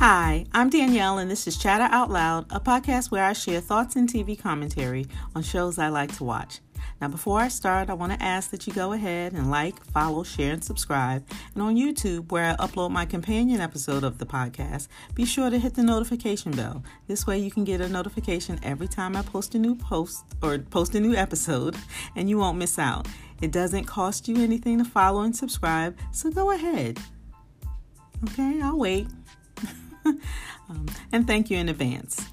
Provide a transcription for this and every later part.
Hi, I'm Danielle, and this is Chatter Out Loud, a podcast where I share thoughts and TV commentary on shows I like to watch. Now, before I start, I want to ask that you go ahead and like, follow, share, and subscribe. And on YouTube, where I upload my companion episode of the podcast, be sure to hit the notification bell. This way, you can get a notification every time I post a new post or post a new episode, and you won't miss out. It doesn't cost you anything to follow and subscribe, so go ahead. Okay, I'll wait. um, and thank you in advance.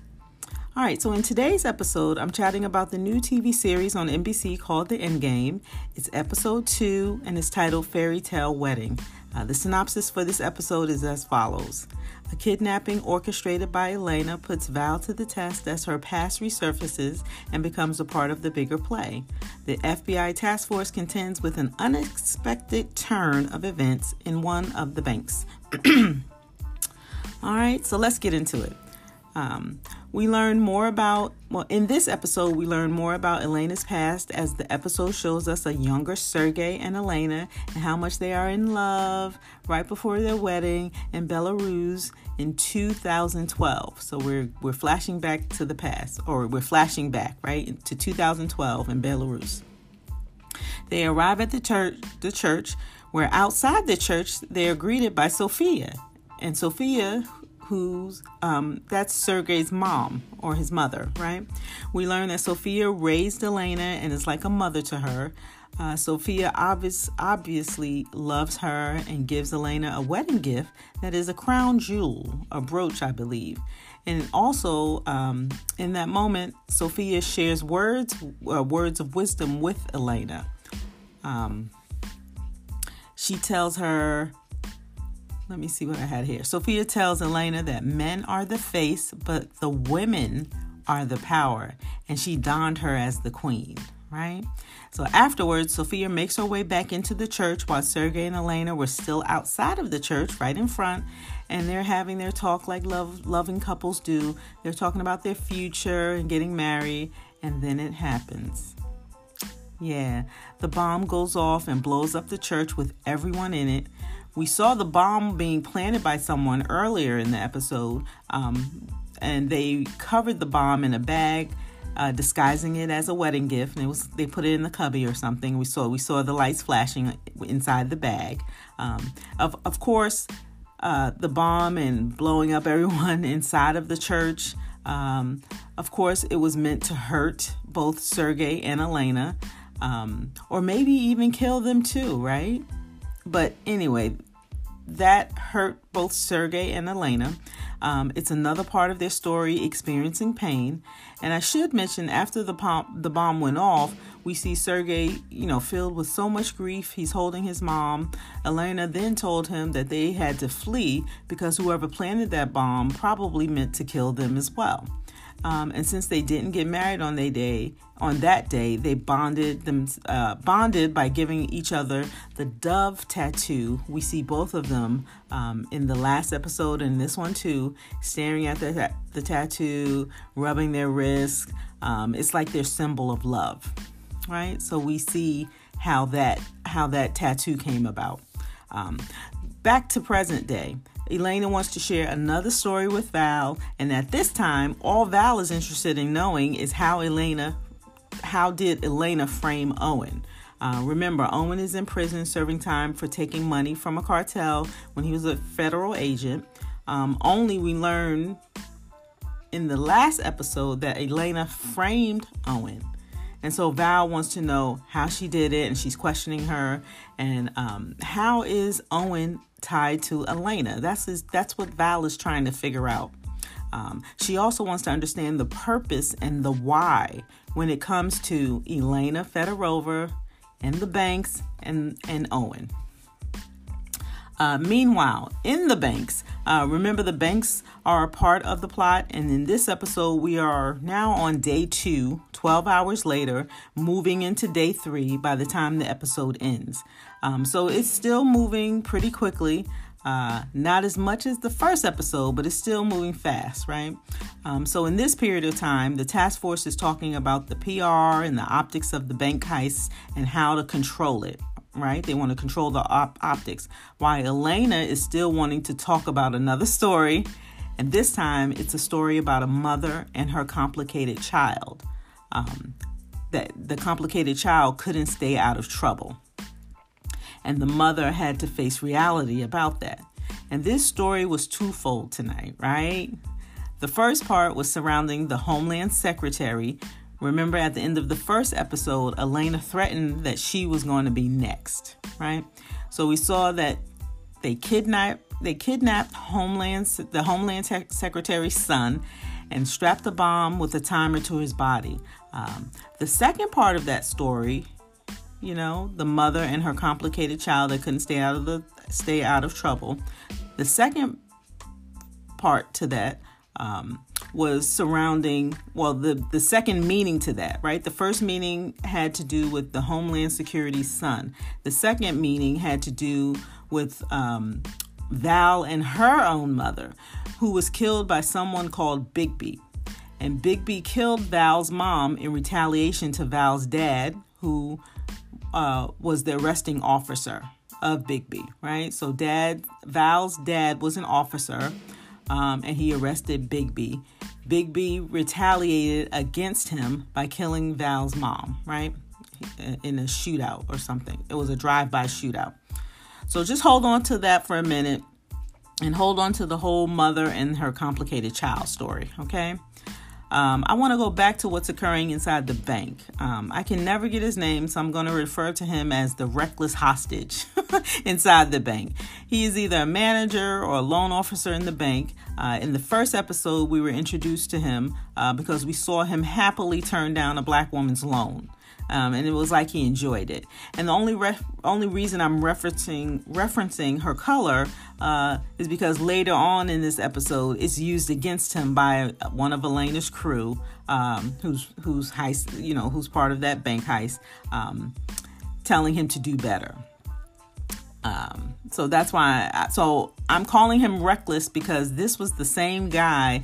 All right, so in today's episode, I'm chatting about the new TV series on NBC called The Endgame. It's episode two and it's titled Fairy Tale Wedding. Uh, the synopsis for this episode is as follows A kidnapping orchestrated by Elena puts Val to the test as her past resurfaces and becomes a part of the bigger play. The FBI task force contends with an unexpected turn of events in one of the banks. All right, so let's get into it. Um, we learn more about, well, in this episode, we learn more about Elena's past as the episode shows us a younger Sergey and Elena and how much they are in love right before their wedding in Belarus in 2012. So we're we're flashing back to the past, or we're flashing back right to 2012 in Belarus. They arrive at the church, the church, where outside the church they are greeted by Sophia, and Sophia, who's um, that's Sergey's mom or his mother, right? We learn that Sophia raised Elena and is like a mother to her. Uh, Sophia obvious, obviously loves her and gives Elena a wedding gift that is a crown jewel, a brooch, I believe. And also, um, in that moment, Sophia shares words, uh, words of wisdom with Elena. Um, she tells her let me see what I had here. Sophia tells Elena that men are the face, but the women are the power, and she donned her as the queen, right? So afterwards, Sophia makes her way back into the church while Sergey and Elena were still outside of the church, right in front, and they're having their talk like love loving couples do. They're talking about their future and getting married, and then it happens. Yeah, the bomb goes off and blows up the church with everyone in it. We saw the bomb being planted by someone earlier in the episode, um, and they covered the bomb in a bag, uh, disguising it as a wedding gift. And it was they put it in the cubby or something. We saw we saw the lights flashing inside the bag. Um, of of course, uh, the bomb and blowing up everyone inside of the church. Um, of course, it was meant to hurt both Sergey and Elena, um, or maybe even kill them too, right? But anyway, that hurt both Sergey and Elena. Um, it's another part of their story experiencing pain. And I should mention, after the, pom- the bomb went off, we see Sergey, you know, filled with so much grief. He's holding his mom. Elena then told him that they had to flee because whoever planted that bomb probably meant to kill them as well. Um, and since they didn't get married on their day, on that day, they bonded them uh, bonded by giving each other the dove tattoo. We see both of them um, in the last episode and this one too, staring at the the tattoo, rubbing their wrist. Um, it's like their symbol of love, right? So we see how that how that tattoo came about. Um, back to present day. Elena wants to share another story with Val, and at this time, all Val is interested in knowing is how Elena, how did Elena frame Owen? Uh, remember, Owen is in prison serving time for taking money from a cartel when he was a federal agent. Um, only we learn in the last episode that Elena framed Owen. And so Val wants to know how she did it, and she's questioning her. And um, how is Owen tied to Elena? That's his, that's what Val is trying to figure out. Um, she also wants to understand the purpose and the why when it comes to Elena Fedorova and the banks and, and Owen. Uh, meanwhile, in the banks, uh, remember the banks are a part of the plot, and in this episode, we are now on day two, 12 hours later, moving into day three by the time the episode ends. Um, so it's still moving pretty quickly. Uh, not as much as the first episode, but it's still moving fast, right? Um, so, in this period of time, the task force is talking about the PR and the optics of the bank heist and how to control it, right? They want to control the op- optics. Why Elena is still wanting to talk about another story And this time it's a story about a mother and her complicated child. Um, that the complicated child couldn't stay out of trouble. And the mother had to face reality about that. And this story was twofold tonight, right? The first part was surrounding the Homeland Secretary. Remember, at the end of the first episode, Elena threatened that she was going to be next, right? So we saw that they kidnapped they kidnapped Homeland the Homeland Secretary's son and strapped a bomb with a timer to his body. Um, the second part of that story, you know, the mother and her complicated child that couldn't stay out of the stay out of trouble. The second part to that um, was surrounding well the the second meaning to that right? The first meaning had to do with the homeland security son. The second meaning had to do with um, val and her own mother who was killed by someone called bigby. And bigby killed val's mom in retaliation to val's dad who uh, was the arresting officer of bigby right? So dad val's dad was an officer um, and he arrested Bigby. Bigby retaliated against him by killing Val's mom, right? In a shootout or something. It was a drive by shootout. So just hold on to that for a minute and hold on to the whole mother and her complicated child story, okay? Um, I want to go back to what's occurring inside the bank. Um, I can never get his name, so I'm going to refer to him as the reckless hostage inside the bank. He is either a manager or a loan officer in the bank. Uh, in the first episode, we were introduced to him uh, because we saw him happily turn down a black woman's loan um, and it was like he enjoyed it. And the only only reason I'm referencing referencing her color uh, is because later on in this episode, it's used against him by one of Elena's crew, um, who's who's heist, you know, who's part of that bank heist, um, telling him to do better. Um, so that's why. I, so I'm calling him reckless because this was the same guy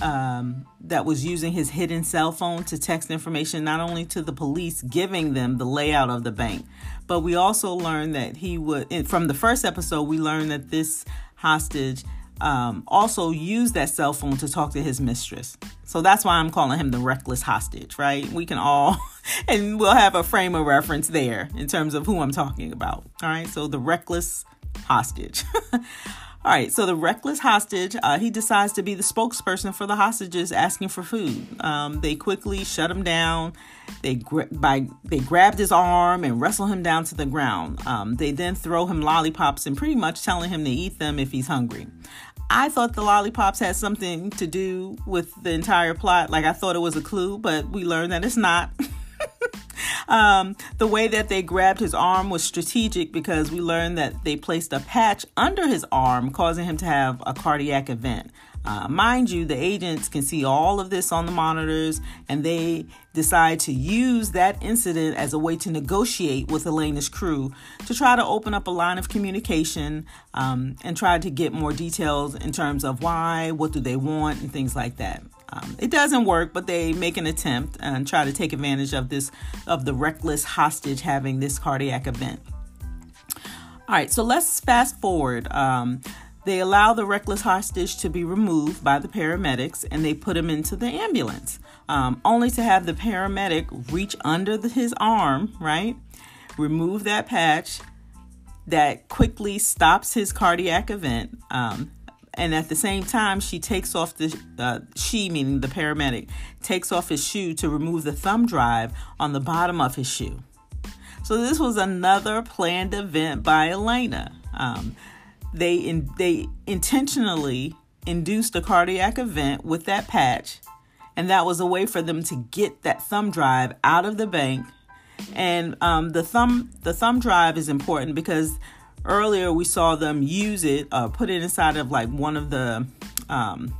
um, that was using his hidden cell phone to text information not only to the police, giving them the layout of the bank, but we also learned that he would, from the first episode, we learned that this hostage um, also used that cell phone to talk to his mistress. So that's why I'm calling him the reckless hostage, right? We can all, and we'll have a frame of reference there in terms of who I'm talking about. All right, so the reckless hostage. All right, so the reckless hostage, uh, he decides to be the spokesperson for the hostages asking for food. Um, they quickly shut him down. They gra- by they grabbed his arm and wrestle him down to the ground. Um, they then throw him lollipops and pretty much telling him to eat them if he's hungry. I thought the lollipops had something to do with the entire plot. Like I thought it was a clue, but we learned that it's not. Um, the way that they grabbed his arm was strategic because we learned that they placed a patch under his arm, causing him to have a cardiac event. Uh, mind you, the agents can see all of this on the monitors, and they decide to use that incident as a way to negotiate with Elena's crew to try to open up a line of communication um, and try to get more details in terms of why, what do they want, and things like that. Um, it doesn't work, but they make an attempt and try to take advantage of this of the reckless hostage having this cardiac event. All right, so let's fast forward. Um, they allow the reckless hostage to be removed by the paramedics and they put him into the ambulance, um, only to have the paramedic reach under the, his arm, right? Remove that patch that quickly stops his cardiac event. Um, and at the same time she takes off the uh, she meaning the paramedic takes off his shoe to remove the thumb drive on the bottom of his shoe. So this was another planned event by elena. Um, they in, they intentionally induced a cardiac event with that patch and that was a way for them to get that thumb drive out of the bank. And um, the thumb the thumb drive is important because earlier we saw them use it, uh, put it inside of like one of the um,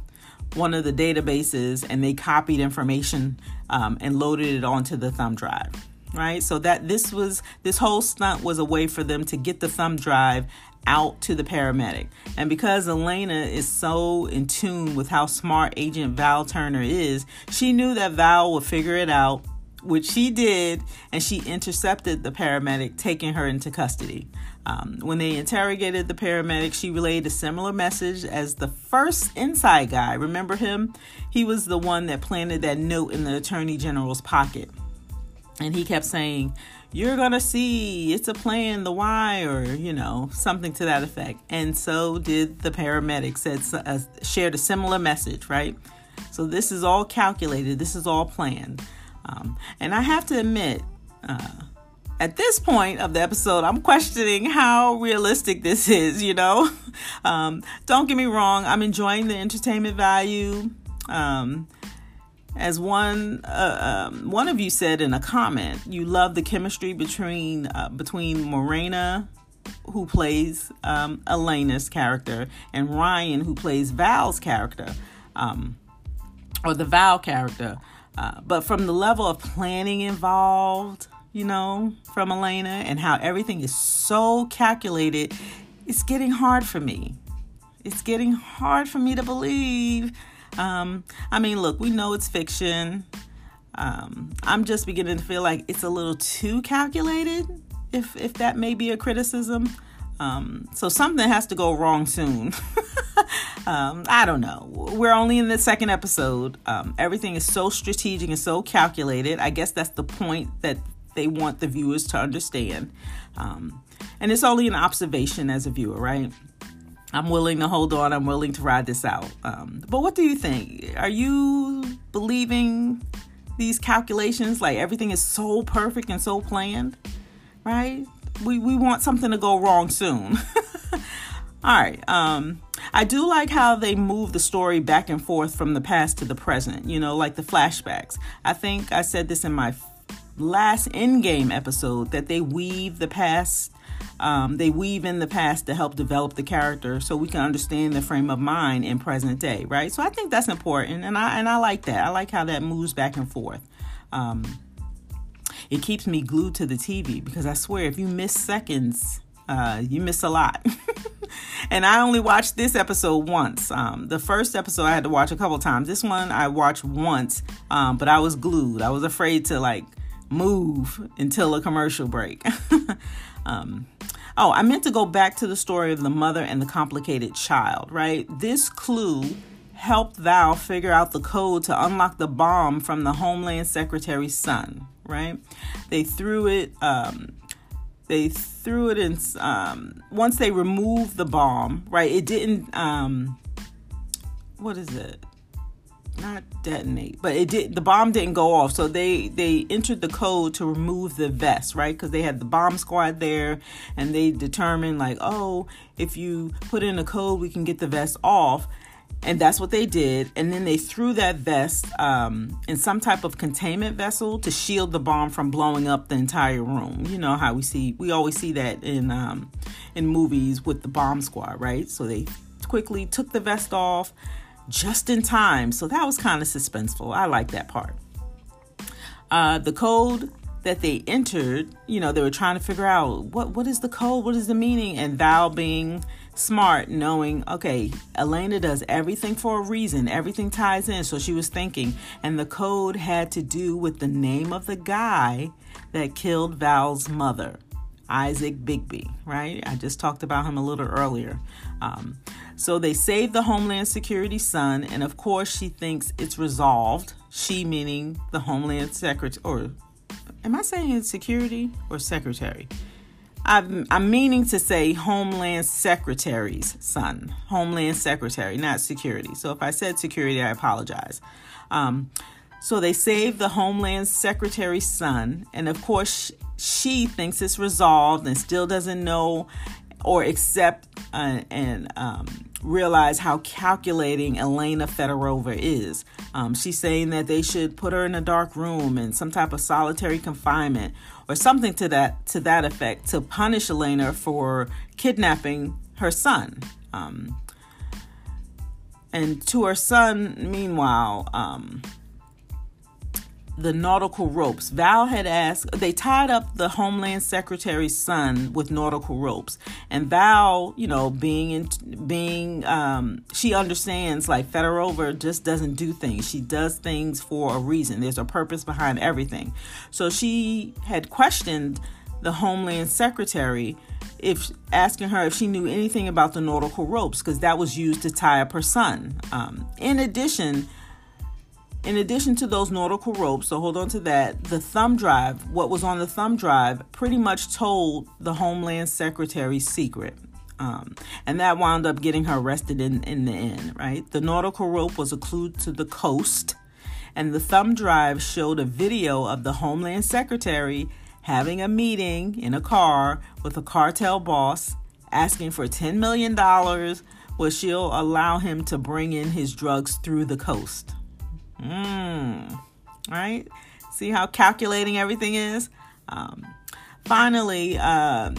one of the databases, and they copied information um, and loaded it onto the thumb drive. Right, so that this was this whole stunt was a way for them to get the thumb drive out to the paramedic. And because Elena is so in tune with how smart Agent Val Turner is, she knew that Val would figure it out which she did, and she intercepted the paramedic, taking her into custody. Um, when they interrogated the paramedic, she relayed a similar message as the first inside guy. Remember him? He was the one that planted that note in the attorney general's pocket. And he kept saying, You're going to see, it's a plan, the why, or, you know, something to that effect. And so did the paramedic, said, uh, shared a similar message, right? So this is all calculated, this is all planned. Um, and I have to admit, uh, at this point of the episode, I'm questioning how realistic this is, you know? Um, don't get me wrong, I'm enjoying the entertainment value. Um, as one uh, um, one of you said in a comment, you love the chemistry between uh, between Morena, who plays um, Elena's character, and Ryan, who plays Val's character, um, or the Val character. Uh, but from the level of planning involved, you know, from Elena and how everything is so calculated, it's getting hard for me. It's getting hard for me to believe. Um, I mean, look, we know it's fiction. Um, I'm just beginning to feel like it's a little too calculated, if if that may be a criticism. Um, so something has to go wrong soon. um, I don't know. We're only in the second episode. Um, everything is so strategic and so calculated. I guess that's the point that they want the viewers to understand. Um, and it's only an observation as a viewer, right? I'm willing to hold on. I'm willing to ride this out. Um, but what do you think? Are you believing these calculations? Like everything is so perfect and so planned, right? We we want something to go wrong soon. All right. Um, I do like how they move the story back and forth from the past to the present. You know, like the flashbacks. I think I said this in my last Endgame episode that they weave the past, um, they weave in the past to help develop the character so we can understand the frame of mind in present day, right? So I think that's important, and I and I like that. I like how that moves back and forth. Um, it keeps me glued to the TV because I swear, if you miss seconds, uh, you miss a lot. and I only watched this episode once. Um, the first episode I had to watch a couple times. This one I watched once, um, but I was glued. I was afraid to like move until a commercial break. um, oh, I meant to go back to the story of the mother and the complicated child, right? This clue helped Val figure out the code to unlock the bomb from the Homeland Secretary's son, right? They threw it. Um, they threw it in. Um, once they removed the bomb, right? It didn't. Um, what is it? Not detonate, but it did. The bomb didn't go off, so they they entered the code to remove the vest, right? Because they had the bomb squad there, and they determined like, oh, if you put in a code, we can get the vest off, and that's what they did. And then they threw that vest um, in some type of containment vessel to shield the bomb from blowing up the entire room. You know how we see, we always see that in um, in movies with the bomb squad, right? So they quickly took the vest off just in time. So that was kind of suspenseful. I like that part. Uh, the code that they entered, you know, they were trying to figure out what what is the code, what is the meaning, and Val being smart, knowing, okay, Elena does everything for a reason, everything ties in. So she was thinking, and the code had to do with the name of the guy that killed Val's mother. Isaac Bigby, right? I just talked about him a little earlier. Um, so they save the Homeland Security son, and of course, she thinks it's resolved. She meaning the Homeland Secretary, or am I saying security or secretary? I'm, I'm meaning to say Homeland Secretary's son, Homeland Secretary, not security. So if I said security, I apologize. Um, so they save the Homeland Secretary's son, and of course, she thinks it's resolved and still doesn't know or accept uh, and um, realize how calculating Elena Fedorova is. Um, she's saying that they should put her in a dark room in some type of solitary confinement or something to that to that effect to punish Elena for kidnapping her son. Um, and to her son, meanwhile, um, the nautical ropes. Val had asked, they tied up the Homeland Secretary's son with nautical ropes. And Val, you know, being in, being, um, she understands like Fedorova just doesn't do things. She does things for a reason. There's a purpose behind everything. So she had questioned the Homeland Secretary if asking her if she knew anything about the nautical ropes because that was used to tie up her son. Um, in addition, in addition to those nautical ropes, so hold on to that, the thumb drive, what was on the thumb drive, pretty much told the Homeland Secretary's secret. Um, and that wound up getting her arrested in, in the end, right? The nautical rope was a clue to the coast, and the thumb drive showed a video of the Homeland Secretary having a meeting in a car with a cartel boss asking for $10 million, where she'll allow him to bring in his drugs through the coast. Mmm. Right? See how calculating everything is? Um, finally, uh,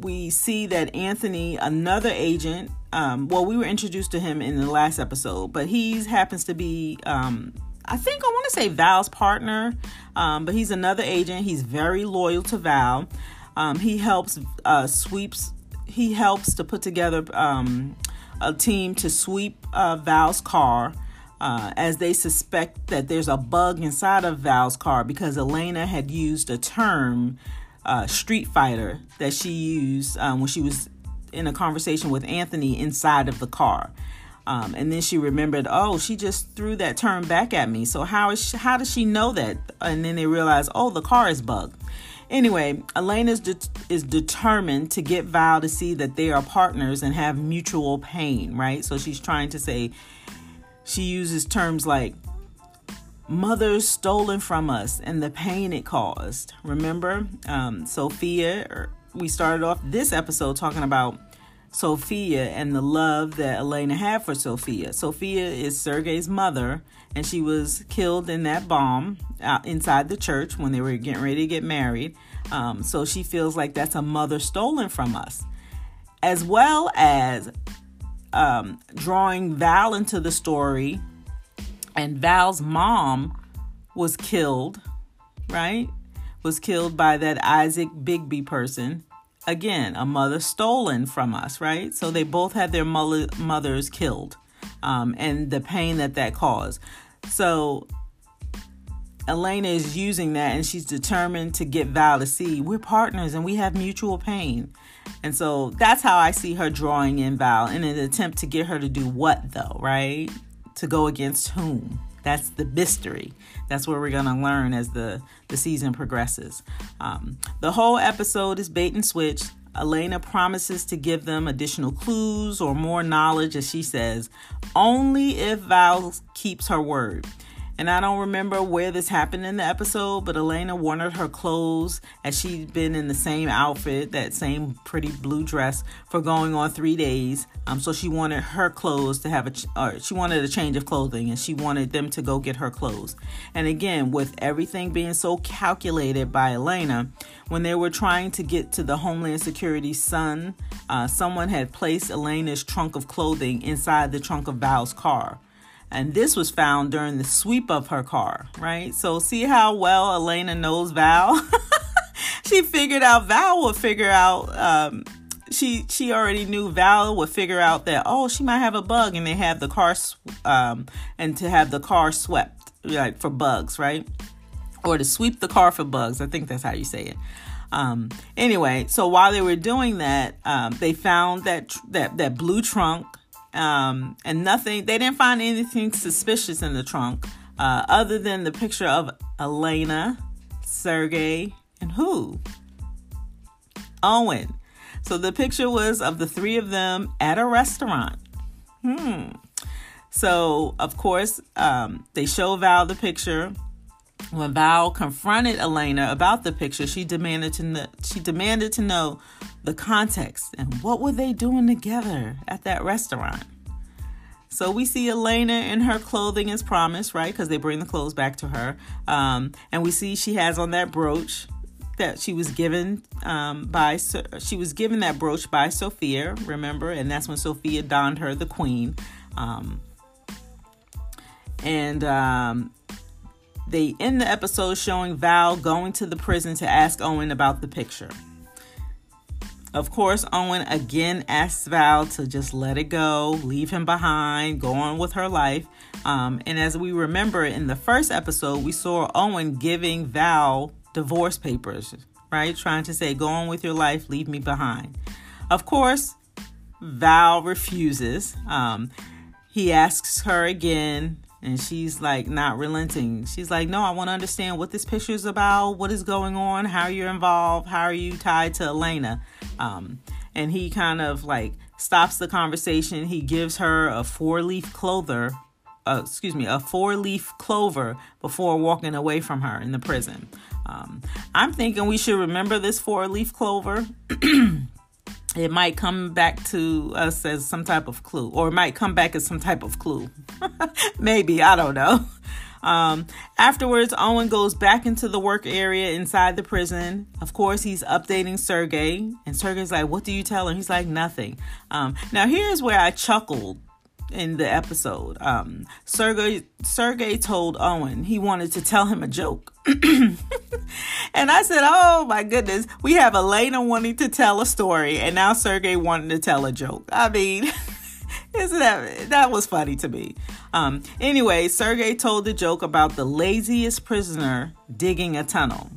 we see that Anthony, another agent, um, well, we were introduced to him in the last episode, but he happens to be, um, I think I want to say Val's partner, um, but he's another agent. He's very loyal to Val. Um, he helps uh, sweeps. He helps to put together um, a team to sweep uh, Val's car uh, as they suspect that there's a bug inside of Val's car because Elena had used a term, uh, Street Fighter, that she used um, when she was in a conversation with Anthony inside of the car. Um, and then she remembered, oh, she just threw that term back at me. So how is she, how does she know that? And then they realize, oh, the car is bugged. Anyway, Elena is, de- is determined to get Val to see that they are partners and have mutual pain, right? So she's trying to say, she uses terms like mothers stolen from us and the pain it caused. Remember, um, Sophia, we started off this episode talking about Sophia and the love that Elena had for Sophia. Sophia is Sergei's mother, and she was killed in that bomb out inside the church when they were getting ready to get married. Um, so she feels like that's a mother stolen from us, as well as um, drawing Val into the story, and Val's mom was killed, right? Was killed by that Isaac Bigby person. Again, a mother stolen from us, right? So they both had their mother, mothers killed, um, and the pain that that caused. So Elena is using that and she's determined to get Val to see we're partners and we have mutual pain. And so that's how I see her drawing in Val in an attempt to get her to do what, though, right? To go against whom? That's the mystery. That's what we're going to learn as the, the season progresses. Um, the whole episode is bait and switch. Elena promises to give them additional clues or more knowledge, as she says, only if Val keeps her word. And I don't remember where this happened in the episode, but Elena wanted her clothes as she'd been in the same outfit, that same pretty blue dress, for going on three days. Um, so she wanted her clothes to have a, ch- or she wanted a change of clothing, and she wanted them to go get her clothes. And again, with everything being so calculated by Elena, when they were trying to get to the Homeland Security's son, uh, someone had placed Elena's trunk of clothing inside the trunk of Val's car. And this was found during the sweep of her car, right? So, see how well Elena knows Val? she figured out Val would figure out. Um, she she already knew Val would figure out that oh she might have a bug and they have the car um, and to have the car swept like for bugs right or to sweep the car for bugs I think that's how you say it um, anyway so while they were doing that um, they found that that that blue trunk um, and nothing, they didn't find anything suspicious in the trunk uh, other than the picture of Elena, Sergey, and who? Owen. So the picture was of the three of them at a restaurant. Hmm. So, of course, um, they show Val the picture. When Val confronted Elena about the picture, she demanded to know, she demanded to know the context and what were they doing together at that restaurant. So we see Elena in her clothing as promised, right? Because they bring the clothes back to her, um, and we see she has on that brooch that she was given um, by she was given that brooch by Sophia. Remember, and that's when Sophia donned her the queen. Um, and um, they end the episode showing Val going to the prison to ask Owen about the picture. Of course, Owen again asks Val to just let it go, leave him behind, go on with her life. Um, and as we remember in the first episode, we saw Owen giving Val divorce papers, right? Trying to say, go on with your life, leave me behind. Of course, Val refuses. Um, he asks her again, and she's like not relenting. She's like, No, I want to understand what this picture is about, what is going on, how you're involved, how are you tied to Elena. Um, and he kind of like stops the conversation. He gives her a four leaf clover, uh, excuse me, a four leaf clover before walking away from her in the prison. Um, I'm thinking we should remember this four leaf clover. it might come back to us as some type of clue, or it might come back as some type of clue. Maybe, I don't know. Um, afterwards, Owen goes back into the work area inside the prison. Of course, he's updating Sergey, and Sergey's like, What do you tell him? He's like, Nothing. Um, now, here's where I chuckled in the episode. Um, Sergey, Sergey told Owen he wanted to tell him a joke. and I said, Oh my goodness, we have Elena wanting to tell a story, and now Sergey wanting to tell a joke. I mean, isn't that that was funny to me? Um, anyway, Sergey told the joke about the laziest prisoner digging a tunnel.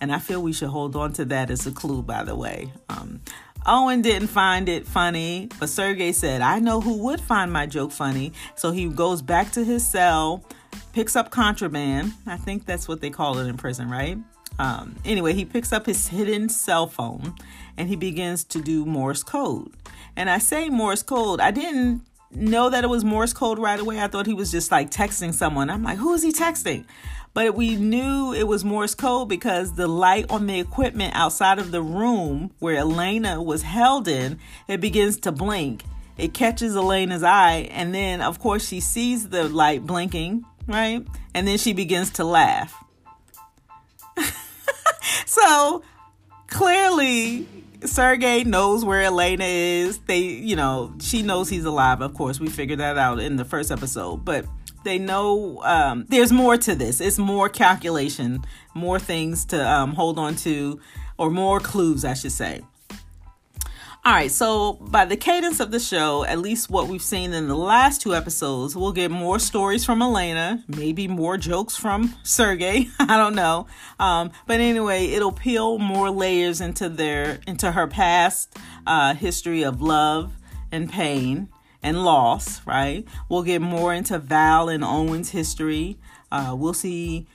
And I feel we should hold on to that as a clue, by the way. Um, Owen didn't find it funny, but Sergey said, I know who would find my joke funny. So he goes back to his cell, picks up contraband. I think that's what they call it in prison, right? Um, anyway, he picks up his hidden cell phone and he begins to do Morse code. And I say Morse code, I didn't know that it was Morse code right away. I thought he was just like texting someone. I'm like, who is he texting? But we knew it was Morse code because the light on the equipment outside of the room where Elena was held in, it begins to blink. It catches Elena's eye, and then of course she sees the light blinking, right? And then she begins to laugh. so clearly Sergey knows where Elena is. They, you know, she knows he's alive. Of course, we figured that out in the first episode. But they know um, there's more to this. It's more calculation, more things to um, hold on to, or more clues, I should say. All right, so by the cadence of the show, at least what we've seen in the last two episodes, we'll get more stories from Elena, maybe more jokes from Sergey. I don't know, um, but anyway, it'll peel more layers into their into her past uh, history of love and pain and loss. Right? We'll get more into Val and Owen's history. Uh, we'll see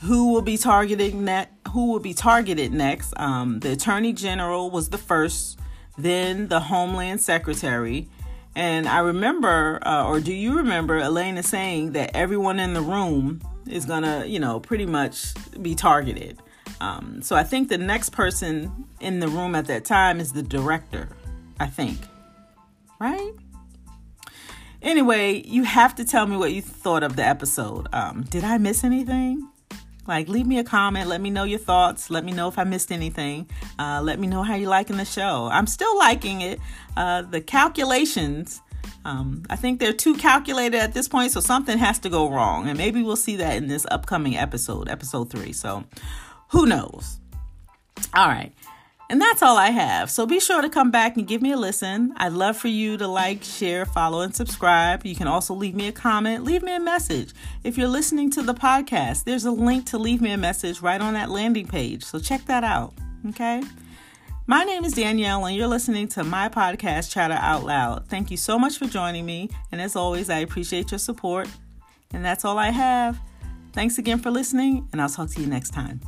who will be targeting next. Who will be targeted next? Um, the Attorney General was the first then the Homeland Secretary. And I remember, uh, or do you remember, Elena saying that everyone in the room is gonna, you know, pretty much be targeted. Um, so I think the next person in the room at that time is the director. I think, right? Anyway, you have to tell me what you thought of the episode. Um, did I miss anything? Like, leave me a comment. Let me know your thoughts. Let me know if I missed anything. Uh, let me know how you're liking the show. I'm still liking it. Uh, the calculations, um, I think they're too calculated at this point, so something has to go wrong. And maybe we'll see that in this upcoming episode, episode three. So, who knows? All right. And that's all I have. So be sure to come back and give me a listen. I'd love for you to like, share, follow, and subscribe. You can also leave me a comment, leave me a message. If you're listening to the podcast, there's a link to leave me a message right on that landing page. So check that out. Okay. My name is Danielle, and you're listening to my podcast, Chatter Out Loud. Thank you so much for joining me. And as always, I appreciate your support. And that's all I have. Thanks again for listening, and I'll talk to you next time.